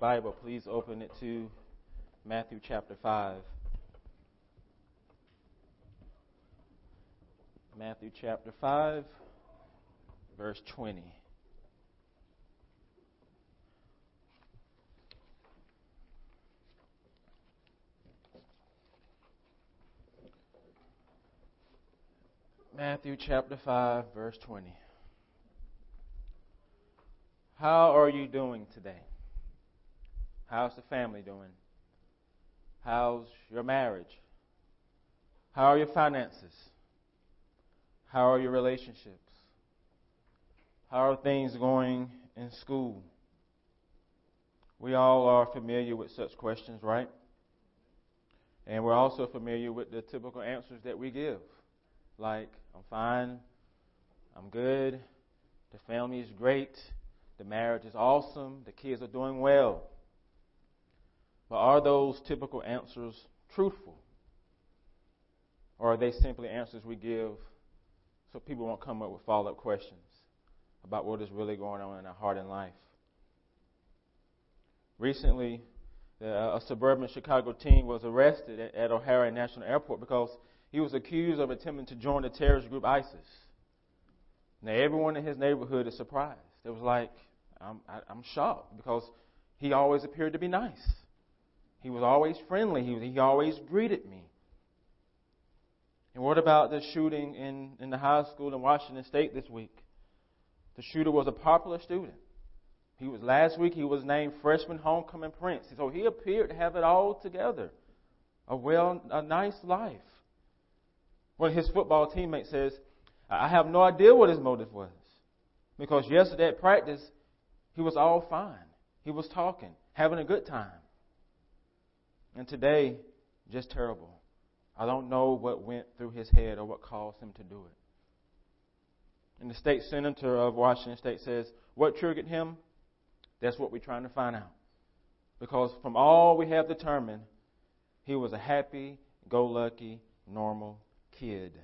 Bible, please open it to Matthew chapter 5. Matthew chapter 5, verse 20. Matthew chapter 5, verse 20. How are you doing today? How's the family doing? How's your marriage? How are your finances? How are your relationships? How are things going in school? We all are familiar with such questions, right? And we're also familiar with the typical answers that we give. Like, I'm fine, I'm good, the family is great, the marriage is awesome, the kids are doing well. But are those typical answers truthful? Or are they simply answers we give so people won't come up with follow up questions about what is really going on in our heart and life? Recently, uh, a suburban Chicago teen was arrested at O'Hare National Airport because he was accused of attempting to join the terrorist group ISIS. Now, everyone in his neighborhood is surprised. It was like, I'm, i am shocked because he always appeared to be nice. He was always friendly. He, he always greeted me. And what about the shooting in, in the high school in Washington State this week? The shooter was a popular student. He was last week he was named freshman homecoming prince. So he appeared to have it all together. A well a nice life. Of his football teammates says, I have no idea what his motive was. Because yesterday at practice, he was all fine. He was talking, having a good time. And today, just terrible. I don't know what went through his head or what caused him to do it. And the state senator of Washington State says, What triggered him? That's what we're trying to find out. Because from all we have determined, he was a happy, go lucky, normal kid.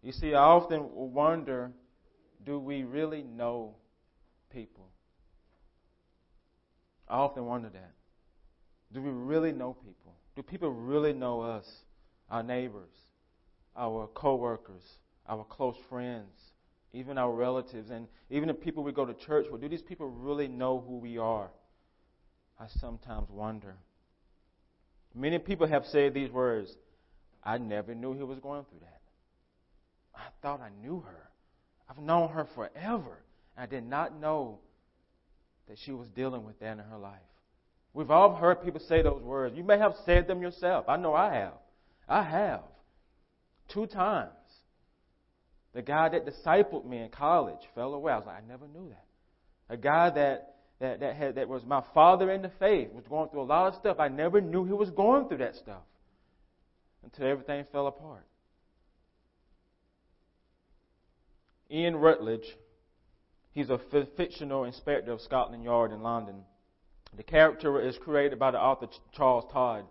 You see, I often wonder do we really know people? I often wonder that. Do we really know people? Do people really know us, our neighbors, our coworkers, our close friends, even our relatives, and even the people we go to church with? Do these people really know who we are? I sometimes wonder. Many people have said these words I never knew he was going through that. I thought I knew her. I've known her forever. I did not know that she was dealing with that in her life. We've all heard people say those words. You may have said them yourself. I know I have. I have. Two times. The guy that discipled me in college fell away. I was like, I never knew that. A guy that that that, had, that was my father in the faith was going through a lot of stuff. I never knew he was going through that stuff until everything fell apart. Ian Rutledge, he's a fictional inspector of Scotland Yard in London. The character is created by the author Charles Todd.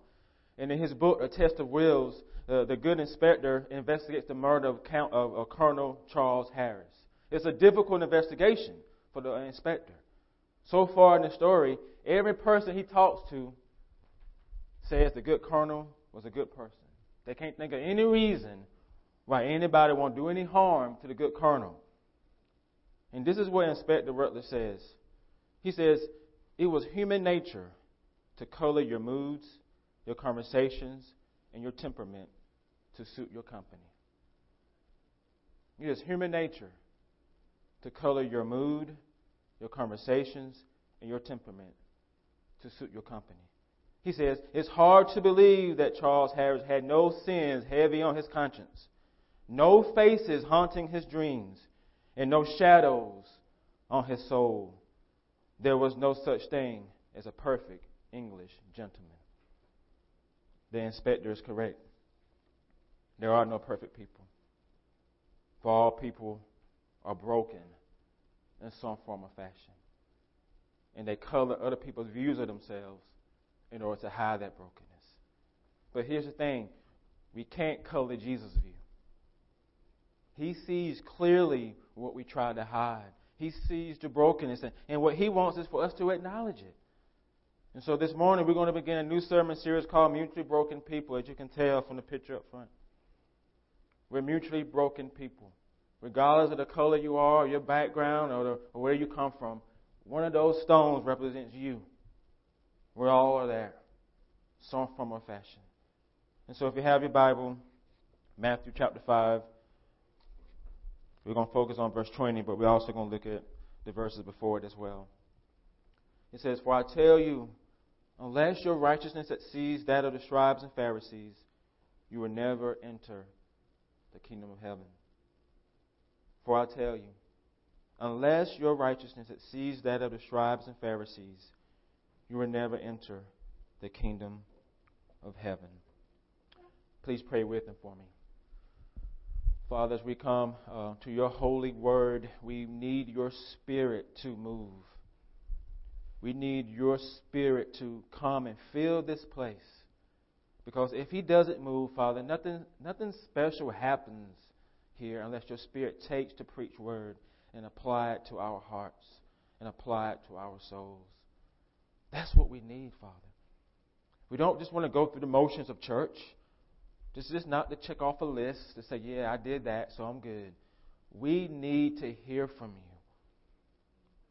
And in his book, A Test of Wills, uh, the good inspector investigates the murder of, Count, of, of Colonel Charles Harris. It's a difficult investigation for the inspector. So far in the story, every person he talks to says the good colonel was a good person. They can't think of any reason why anybody won't do any harm to the good colonel. And this is what Inspector Rutledge says. He says, It was human nature to color your moods, your conversations, and your temperament to suit your company. It is human nature to color your mood, your conversations, and your temperament to suit your company. He says, It's hard to believe that Charles Harris had no sins heavy on his conscience, no faces haunting his dreams, and no shadows on his soul. There was no such thing as a perfect English gentleman. The inspector is correct. There are no perfect people. For all people are broken in some form or fashion. And they color other people's views of themselves in order to hide that brokenness. But here's the thing we can't color Jesus' view. He sees clearly what we try to hide. He sees the brokenness. And, and what He wants is for us to acknowledge it. And so this morning we're going to begin a new sermon series called Mutually Broken People, as you can tell from the picture up front. We're mutually broken people. Regardless of the color you are, your background, or, the, or where you come from, one of those stones represents you. We're all there, some form or fashion. And so if you have your Bible, Matthew chapter 5, we're going to focus on verse 20, but we're also going to look at the verses before it as well. It says, For I tell you, unless your righteousness exceeds that of the scribes and Pharisees, you will never enter the kingdom of heaven. For I tell you, unless your righteousness exceeds that of the scribes and Pharisees, you will never enter the kingdom of heaven. Please pray with and for me. Father, as we come uh, to your holy word, we need your spirit to move. We need your spirit to come and fill this place. Because if he doesn't move, Father, nothing, nothing special happens here unless your spirit takes to preach word and apply it to our hearts and apply it to our souls. That's what we need, Father. We don't just want to go through the motions of church. This is not to check off a list to say, yeah, I did that, so I'm good. We need to hear from you.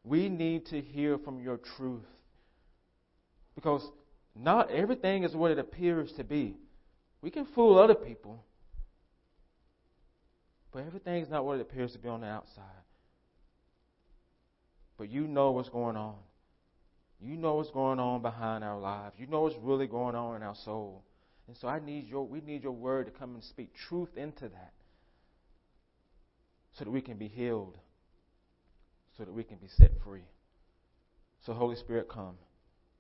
We need to hear from your truth. Because not everything is what it appears to be. We can fool other people, but everything is not what it appears to be on the outside. But you know what's going on. You know what's going on behind our lives. You know what's really going on in our soul. And so I need your we need your word to come and speak truth into that. So that we can be healed. So that we can be set free. So Holy Spirit come.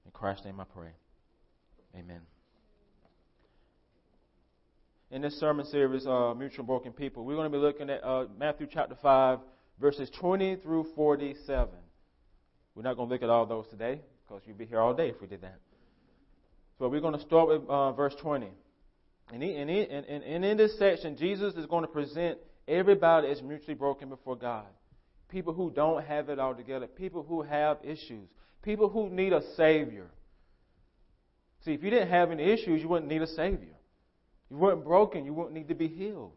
In Christ's name I pray. Amen. In this sermon series, uh, Mutual Broken People, we're going to be looking at uh, Matthew chapter 5, verses 20 through 47. We're not going to look at all those today because you'd be here all day if we did that. So we're going to start with uh, verse 20. And, he, and, he, and, and in this section, Jesus is going to present everybody as mutually broken before God. People who don't have it all together, people who have issues, people who need a Savior. See, if you didn't have any issues, you wouldn't need a Savior. You weren't broken, you wouldn't need to be healed.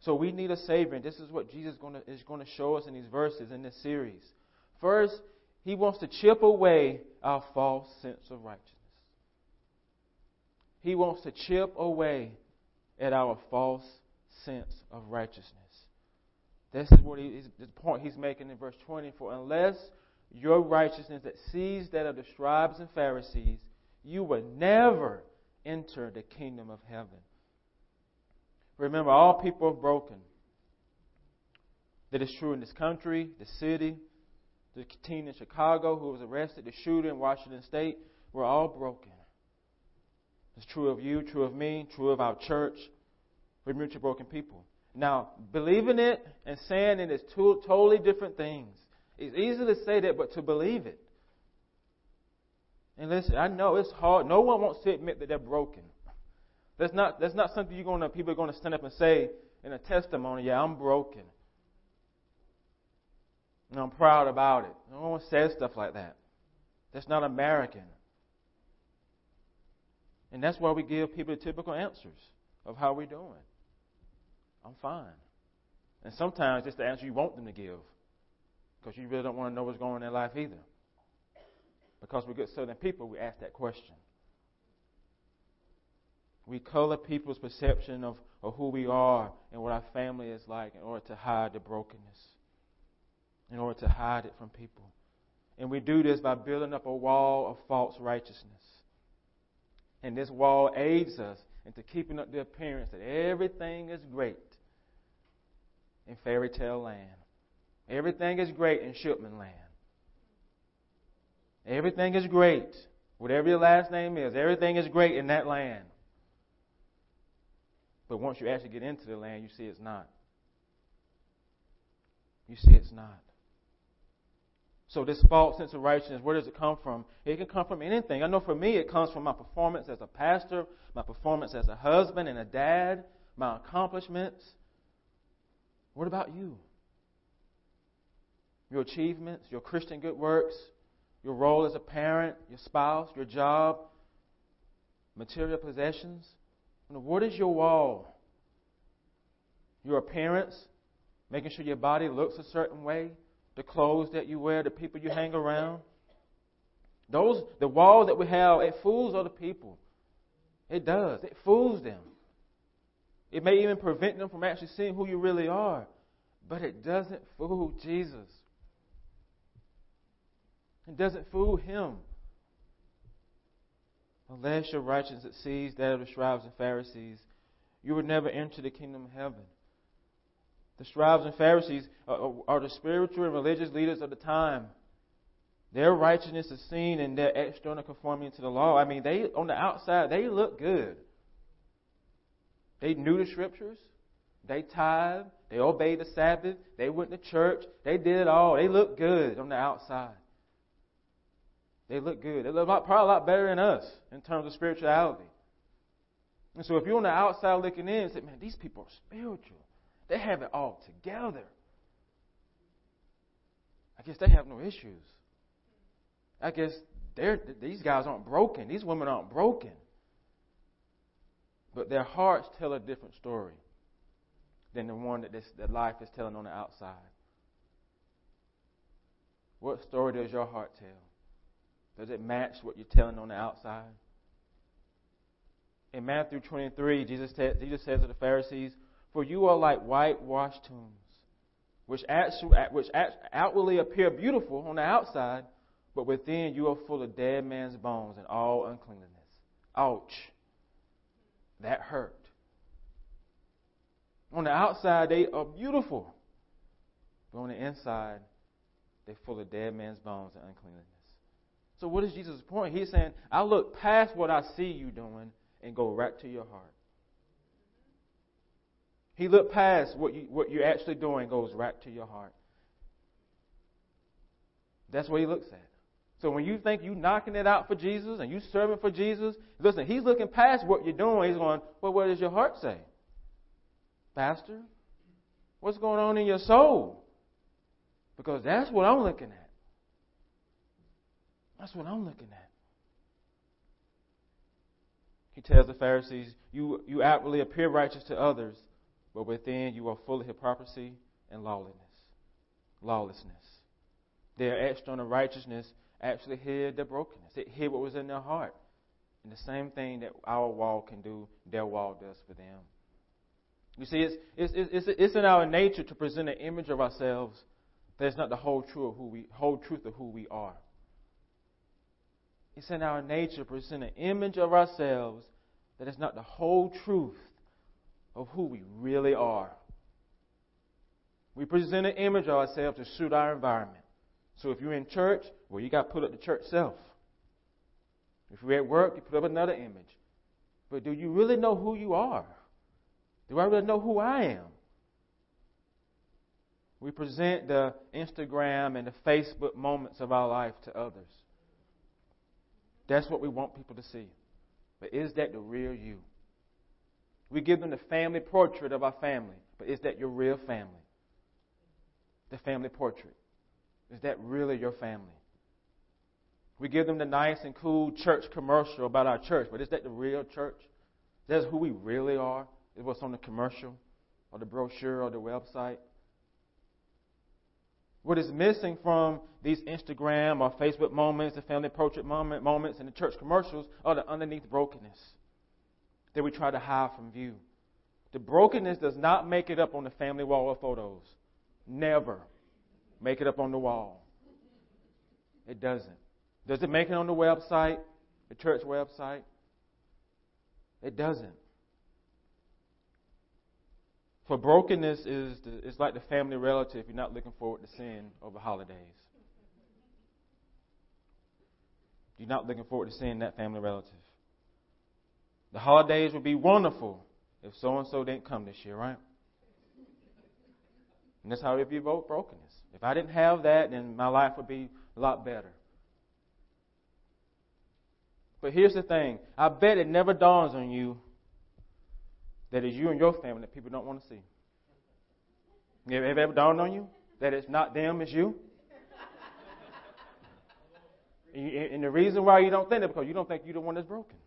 So we need a Savior, and this is what Jesus is going to, is going to show us in these verses in this series. First, He wants to chip away our false sense of righteousness. He wants to chip away at our false sense of righteousness. This is what he, the point he's making in verse 20. For unless your righteousness exceeds that of the scribes and Pharisees, you will never enter the kingdom of heaven. Remember, all people are broken. That is true in this country, the city, the teen in Chicago who was arrested, the shooter in Washington State. We're all broken. It's true of you, true of me, true of our church. We're mutually broken people. Now, believing it and saying it is two totally different things. It's easy to say that, but to believe it. And listen, I know it's hard. No one wants to admit that they're broken. That's not, that's not something you're gonna, people are going to stand up and say in a testimony, yeah, I'm broken. And I'm proud about it. No one says stuff like that. That's not American. And that's why we give people typical answers of how we're doing. I'm fine. And sometimes it's the answer you want them to give because you really don't want to know what's going on in their life either. Because we're good Southern people, we ask that question. We color people's perception of, of who we are and what our family is like in order to hide the brokenness, in order to hide it from people. And we do this by building up a wall of false righteousness. And this wall aids us into keeping up the appearance that everything is great in fairy tale land. Everything is great in Shipman land. Everything is great. Whatever your last name is, everything is great in that land. But once you actually get into the land, you see it's not. You see it's not. So this false sense of righteousness, where does it come from? It can come from anything. I know for me, it comes from my performance as a pastor, my performance as a husband and a dad, my accomplishments. What about you? your achievements, your Christian good works, your role as a parent, your spouse, your job, material possessions. What is your wall? Your appearance, making sure your body looks a certain way, the clothes that you wear, the people you hang around. Those the walls that we have, it fools other people. It does. It fools them. It may even prevent them from actually seeing who you really are. But it doesn't fool Jesus. It doesn't fool him. Unless your righteousness exceeds that of the scribes and Pharisees, you would never enter the kingdom of heaven. The scribes and Pharisees are, are the spiritual and religious leaders of the time. Their righteousness is seen in their external conformity to the law. I mean, they on the outside they look good. They knew the scriptures. They tithed. They obeyed the Sabbath. They went to church. They did it all. They looked good on the outside. They look good. They look probably a lot better than us in terms of spirituality. And so if you're on the outside looking in and say, man, these people are spiritual. They have it all together. I guess they have no issues. I guess these guys aren't broken. These women aren't broken. But their hearts tell a different story than the one that, this, that life is telling on the outside. What story does your heart tell? Does it match what you're telling on the outside? In Matthew 23, Jesus, Jesus says to the Pharisees, For you are like whitewashed tombs, which, actually, which outwardly appear beautiful on the outside, but within you are full of dead man's bones and all uncleanness. Ouch. That hurt. On the outside, they are beautiful. But on the inside, they're full of dead man's bones and uncleanness. So, what is Jesus' point? He's saying, I look past what I see you doing and go right to your heart. He looked past what, you, what you're actually doing goes right to your heart. That's what he looks at. So when you think you're knocking it out for Jesus and you serving for Jesus, listen, he's looking past what you're doing. He's going, well, what does your heart say? Pastor, what's going on in your soul? Because that's what I'm looking at. That's what I'm looking at. He tells the Pharisees, you, you outwardly appear righteous to others, but within you are full of hypocrisy and lawlessness. Lawlessness. Their external righteousness actually hid their brokenness. It hid what was in their heart. And the same thing that our wall can do, their wall does for them. You see, it's, it's, it's, it's in our nature to present an image of ourselves that is not the whole truth of who we, whole truth of who we are. It's in our nature to present an image of ourselves that is not the whole truth of who we really are. We present an image of ourselves to suit our environment. So if you're in church, well, you got to put up the church self. If you're at work, you put up another image. But do you really know who you are? Do I really know who I am? We present the Instagram and the Facebook moments of our life to others. That's what we want people to see. But is that the real you? We give them the family portrait of our family, but is that your real family? The family portrait. Is that really your family? We give them the nice and cool church commercial about our church, but is that the real church? That's who we really are? Is what's on the commercial or the brochure or the website? What is missing from these Instagram or Facebook moments, the family portrait moment, moments, and the church commercials are the underneath brokenness that we try to hide from view. The brokenness does not make it up on the family wall of photos. Never make it up on the wall. It doesn't. Does it make it on the website, the church website? It doesn't. For brokenness is the, it's like the family relative you're not looking forward to seeing over holidays. You're not looking forward to seeing that family relative. The holidays would be wonderful if so and so didn't come this year, right? And that's how it would be brokenness. If I didn't have that, then my life would be a lot better. But here's the thing I bet it never dawns on you that it's you and your family that people don't want to see. Have it ever dawned on you that it's not them, it's you? And the reason why you don't think that because you don't think you're the one that's broken.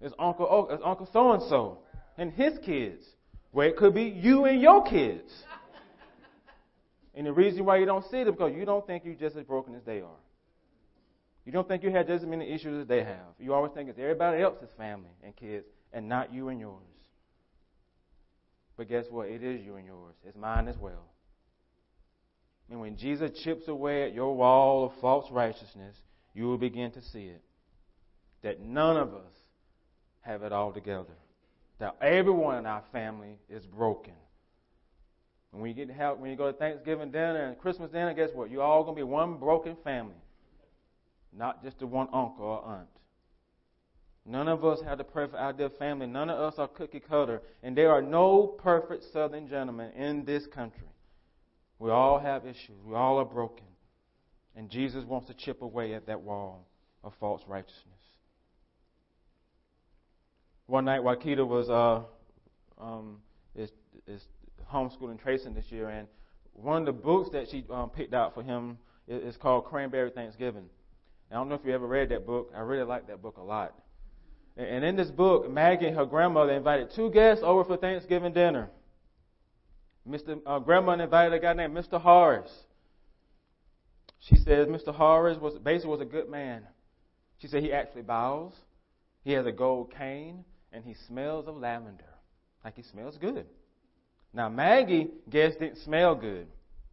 It's Uncle it's Uncle so and so and his kids. Where it could be you and your kids. and the reason why you don't see them because you don't think you're just as broken as they are. You don't think you have just as many issues as they have. You always think it's everybody else's family and kids and not you and yours. But guess what? It is you and yours. It's mine as well. And when Jesus chips away at your wall of false righteousness, you will begin to see it. That none of us have it all together. That everyone in our family is broken. When you get to help, when you go to Thanksgiving dinner and Christmas dinner, guess what? You're all to be one broken family. Not just the one uncle or aunt. None of us have the perfect ideal family. None of us are cookie cutter. And there are no perfect southern gentlemen in this country. We all have issues. We all are broken. And Jesus wants to chip away at that wall of false righteousness. One night, Wakita was uh, um, is, is homeschooling Trayson this year, and one of the books that she um, picked out for him is, is called Cranberry Thanksgiving. I don't know if you ever read that book. I really like that book a lot. And in this book, Maggie and her grandmother invited two guests over for Thanksgiving dinner. Mr. Uh, grandmother invited a guy named Mr. Horace. She says Mr. Horace was basically was a good man. She said he actually bows. He has a gold cane and he smells of lavender. Like he smells good. Now Maggie guess didn't smell good.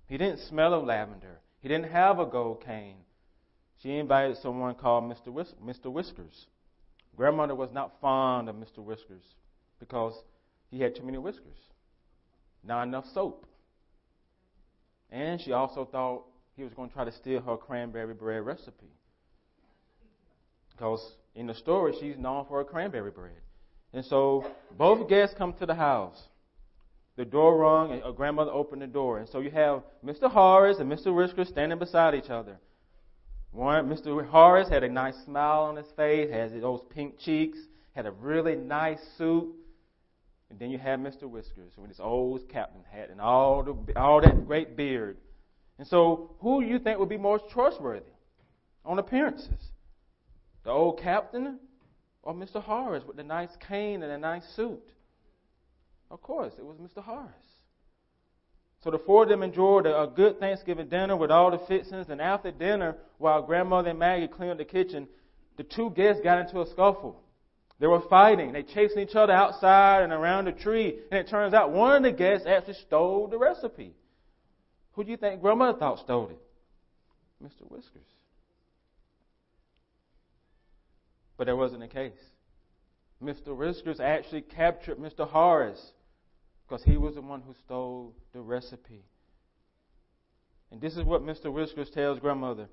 He didn't smell of lavender. He didn't have a gold cane. She invited someone called Mr. Whis- Mr. Whiskers. Grandmother was not fond of Mr. Whiskers because he had too many whiskers, not enough soap. And she also thought he was going to try to steal her cranberry bread recipe. Because in the story, she's known for her cranberry bread. And so both guests come to the house. The door rung, and a grandmother opened the door. And so you have Mr. Horace and Mr. Whiskers standing beside each other. One, Mr. Horace had a nice smile on his face, has those pink cheeks, had a really nice suit. And then you have Mr. Whiskers with his old captain hat and all the all that great beard. And so, who do you think would be most trustworthy on appearances? The old captain or Mr. Horace with the nice cane and a nice suit? Of course, it was Mr. Horace. So the four of them enjoyed a, good Thanksgiving dinner with all the fixings. And after dinner, while grandmother and Maggie cleaned the kitchen, the two guests got into a scuffle. They were fighting. They chased each other outside and around the tree. And it turns out one of the guests actually stole the recipe. Who do you think grandmother thought stole it? Mr. Whiskers. But that wasn't the case. Mr. Whiskers actually captured Mr. Horace because he was the one who stole the recipe. And this is what Mr. Whiskers tells grandmother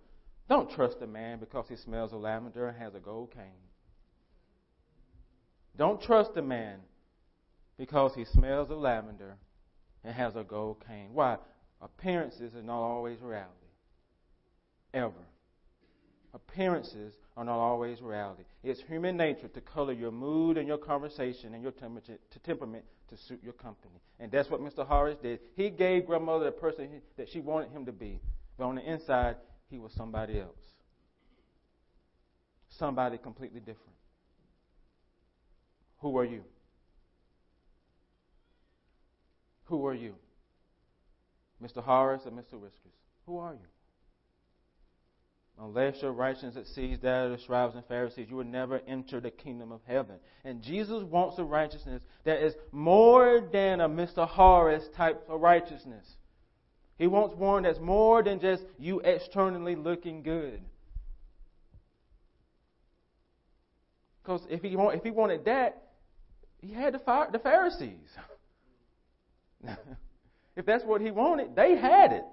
Don't trust a man because he smells of lavender and has a gold cane. Don't trust a man because he smells of lavender and has a gold cane. Why? Appearances are not always reality. Ever. Appearances are not always reality. It's human nature to color your mood and your conversation and your temperament to suit your company. And that's what Mr. Horace did. He gave grandmother the person that she wanted him to be. But on the inside, he was somebody else. Somebody completely different. Who are you? Who are you? Mr. Horace or Mr. Whiskers? Who are you? Unless your righteousness exceeds that of the scribes and Pharisees, you will never enter the kingdom of heaven. And Jesus wants a righteousness that is more than a Mr. Horace type of righteousness. He wants one that's more than just you externally looking good. Because if he, want, if he wanted that, he had the, the Pharisees. if that's what he wanted, they had it.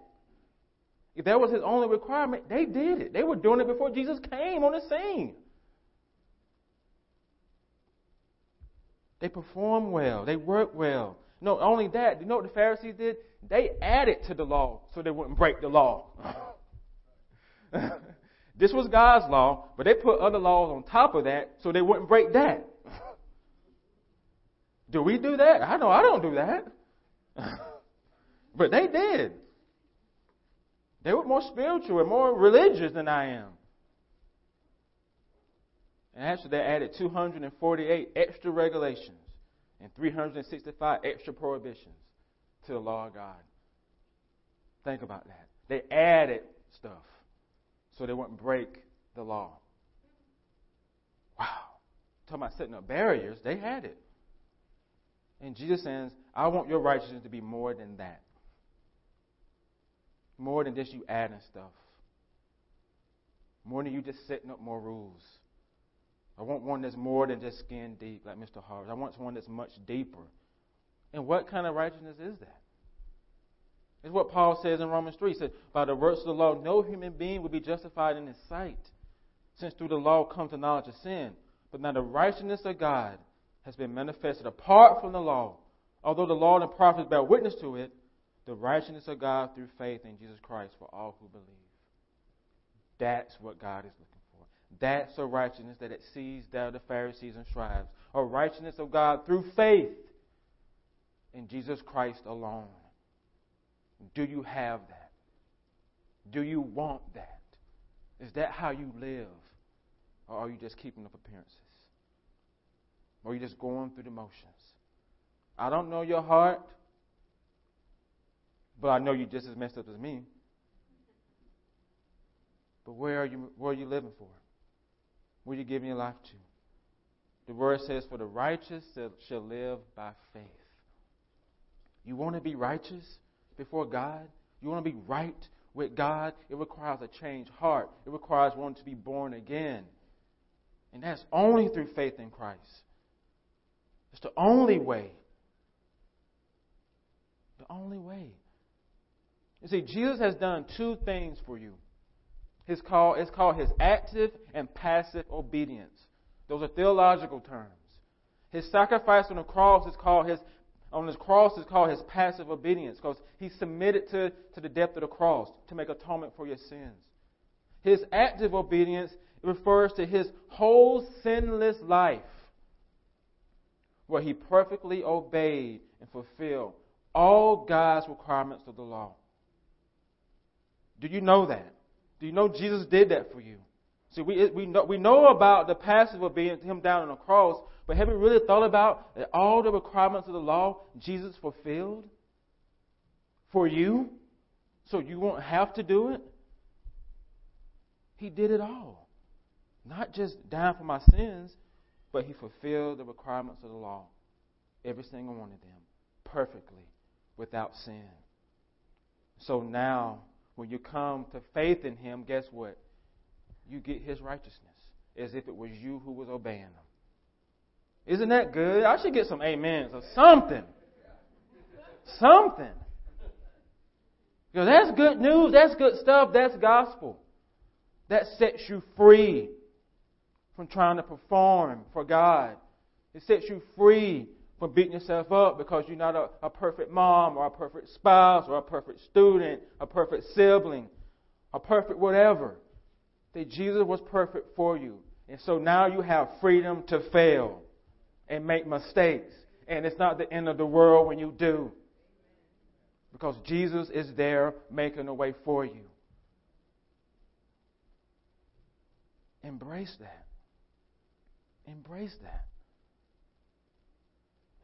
If that was his only requirement, they did it. They were doing it before Jesus came on the scene. They performed well. They worked well. No, only that. You know what the Pharisees did? They added to the law so they wouldn't break the law. this was God's law, but they put other laws on top of that so they wouldn't break that. do we do that? I know I don't do that. but they did. They were more spiritual and more religious than I am. And actually, they added 248 extra regulations and 365 extra prohibitions to the law of God. Think about that. They added stuff so they wouldn't break the law. Wow. Talking about setting up barriers, they had it. And Jesus says, I want your righteousness to be more than that. More than just you adding stuff. More than you just setting up more rules. I want one that's more than just skin deep, like Mr. Harvey. I want one that's much deeper. And what kind of righteousness is that? It's what Paul says in Romans 3. He said, By the works of the law, no human being will be justified in his sight, since through the law comes the knowledge of sin. But now the righteousness of God has been manifested apart from the law. Although the law and the prophets bear witness to it, the righteousness of God through faith in Jesus Christ for all who believe. That's what God is looking for. That's a righteousness that exceeds that of the Pharisees and scribes. A righteousness of God through faith in Jesus Christ alone. Do you have that? Do you want that? Is that how you live? Or are you just keeping up appearances? Or are you just going through the motions? I don't know your heart, but I know you're just as messed up as me. But where are you where are you living for? Where are you giving your life to? The word says, For the righteous shall live by faith. You want to be righteous? before God, you want to be right with God, it requires a changed heart. It requires one to be born again. And that's only through faith in Christ. It's the only way. The only way. You see, Jesus has done two things for you. His call, it's called his active and passive obedience. Those are theological terms. His sacrifice on the cross is called his on his cross is called his passive obedience because he submitted to, to the depth of the cross to make atonement for your sins. His active obedience refers to his whole sinless life where he perfectly obeyed and fulfilled all God's requirements of the law. Do you know that? Do you know Jesus did that for you? See, we, we, know, we know about the passive being him down on the cross, but have you really thought about that all the requirements of the law Jesus fulfilled for you so you won't have to do it? He did it all. Not just dying for my sins, but he fulfilled the requirements of the law. Every single one of them. Perfectly. Without sin. So now, when you come to faith in him, guess what? You get his righteousness as if it was you who was obeying him. Isn't that good? I should get some amens or something. Something. Because that's good news. That's good stuff. That's gospel. That sets you free from trying to perform for God. It sets you free from beating yourself up because you're not a, a perfect mom or a perfect spouse or a perfect student, a perfect sibling, a perfect whatever. That Jesus was perfect for you. And so now you have freedom to fail and make mistakes. And it's not the end of the world when you do. Because Jesus is there making a way for you. Embrace that. Embrace that.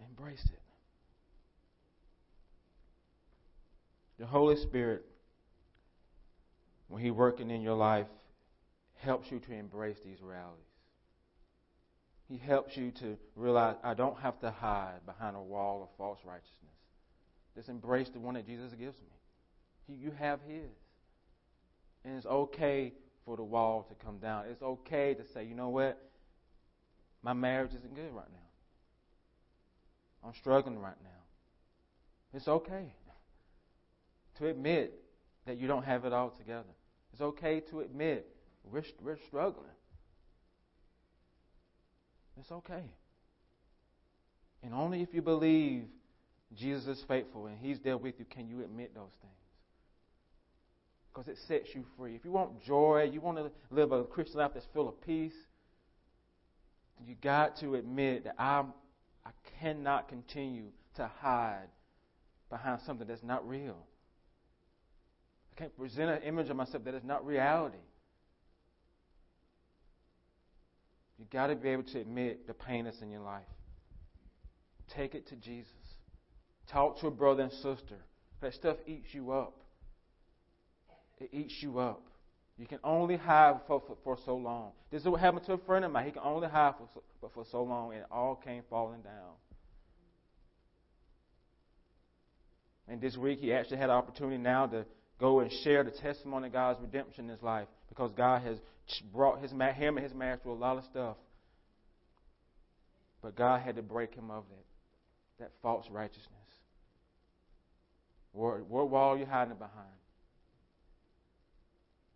Embrace it. The Holy Spirit, when He's working in your life, helps you to embrace these realities. He helps you to realize I don't have to hide behind a wall of false righteousness. Just embrace the one that Jesus gives me. You have His. And it's okay for the wall to come down. It's okay to say, you know what? My marriage isn't good right now. I'm struggling right now. It's okay to admit that you don't have it all together. It's okay to admit we're, we're struggling. It's okay. And only if you believe Jesus is faithful and He's there with you can you admit those things. Because it sets you free. If you want joy, you want to live a Christian life that's full of peace, you got to admit that i I cannot continue to hide behind something that's not real. I can't present an image of myself that is not reality. You got to be able to admit the pain that's in your life. Take it to Jesus. Talk to a brother and sister. That stuff eats you up. It eats you up. You can only hide for, for, for, so long. This is what happened to a friend of mine. He can only hide for, but for so long, and it all came falling down. And this week, he actually had an opportunity now to go and share the testimony of God's redemption in his life because God has brought his, him and his marriage through a lot of stuff. But God had to break him of that, that false righteousness. What, what wall are you hiding behind?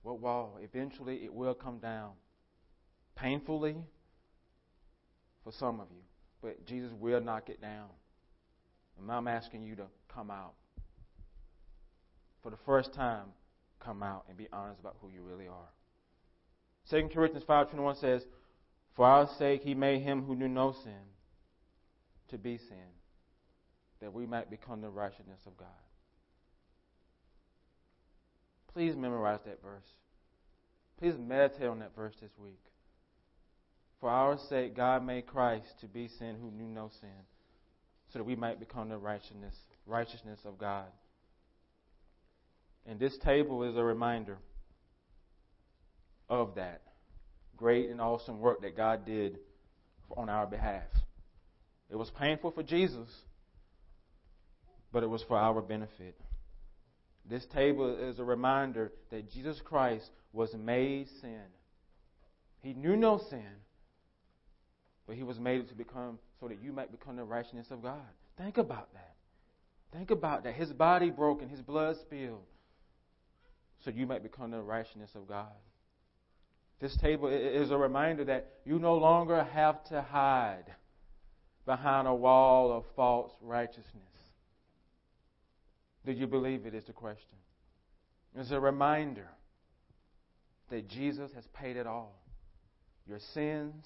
What wall? Eventually it will come down. Painfully for some of you. But Jesus will knock it down. And I'm asking you to come out. For the first time, come out and be honest about who you really are. 2 Corinthians 5.21 says, For our sake he made him who knew no sin to be sin, that we might become the righteousness of God. Please memorize that verse. Please meditate on that verse this week. For our sake, God made Christ to be sin who knew no sin, so that we might become the righteousness, righteousness of God. And this table is a reminder of that great and awesome work that God did on our behalf. It was painful for Jesus, but it was for our benefit. This table is a reminder that Jesus Christ was made sin. He knew no sin, but he was made to become so that you might become the righteousness of God. Think about that. Think about that. His body broken, his blood spilled, so you might become the righteousness of God. This table is a reminder that you no longer have to hide behind a wall of false righteousness. Do you believe it? Is the question. It's a reminder that Jesus has paid it all. Your sins,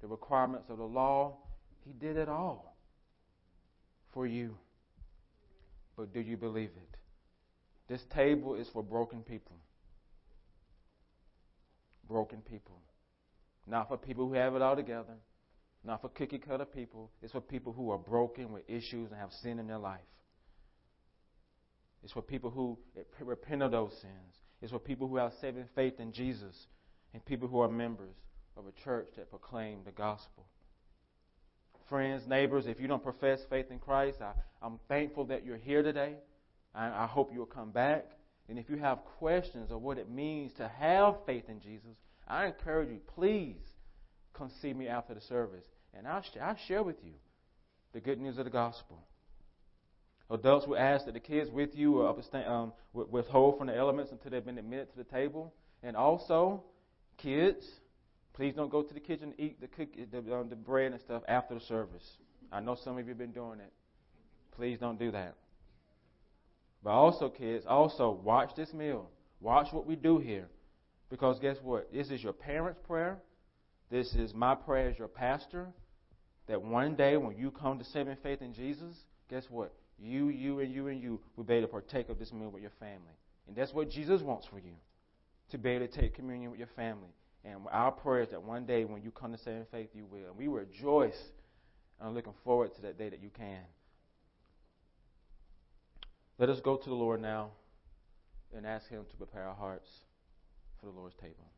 the requirements of the law, He did it all for you. But do you believe it? This table is for broken people. Broken people. Not for people who have it all together. Not for cookie cutter people. It's for people who are broken with issues and have sin in their life. It's for people who repent of those sins. It's for people who have saving faith in Jesus and people who are members of a church that proclaim the gospel. Friends, neighbors, if you don't profess faith in Christ, I, am thankful that you're here today. I, I hope you'll come back. And if you have questions of what it means to have faith in Jesus, I encourage you, please come see me after the service. And I'll, I'll share with you the good news of the gospel. Adults will ask that the kids with you abstain, um, withhold from the elements until they've been admitted to the table. And also, kids, please don't go to the kitchen and eat the, cookie, the, um, the bread and stuff after the service. I know some of you have been doing it. Please don't do that. But also, kids, also watch this meal. Watch what we do here. Because guess what? This is your parents' prayer. This is my prayer as your pastor. That one day when you come to saving faith in Jesus, guess what? You, you, and you, and you will be able to partake of this meal with your family. And that's what Jesus wants for you to be able to take communion with your family. And our prayer is that one day when you come to saving faith, you will. And we rejoice. And looking forward to that day that you can. Let us go to the Lord now and ask Him to prepare our hearts for the Lord's table.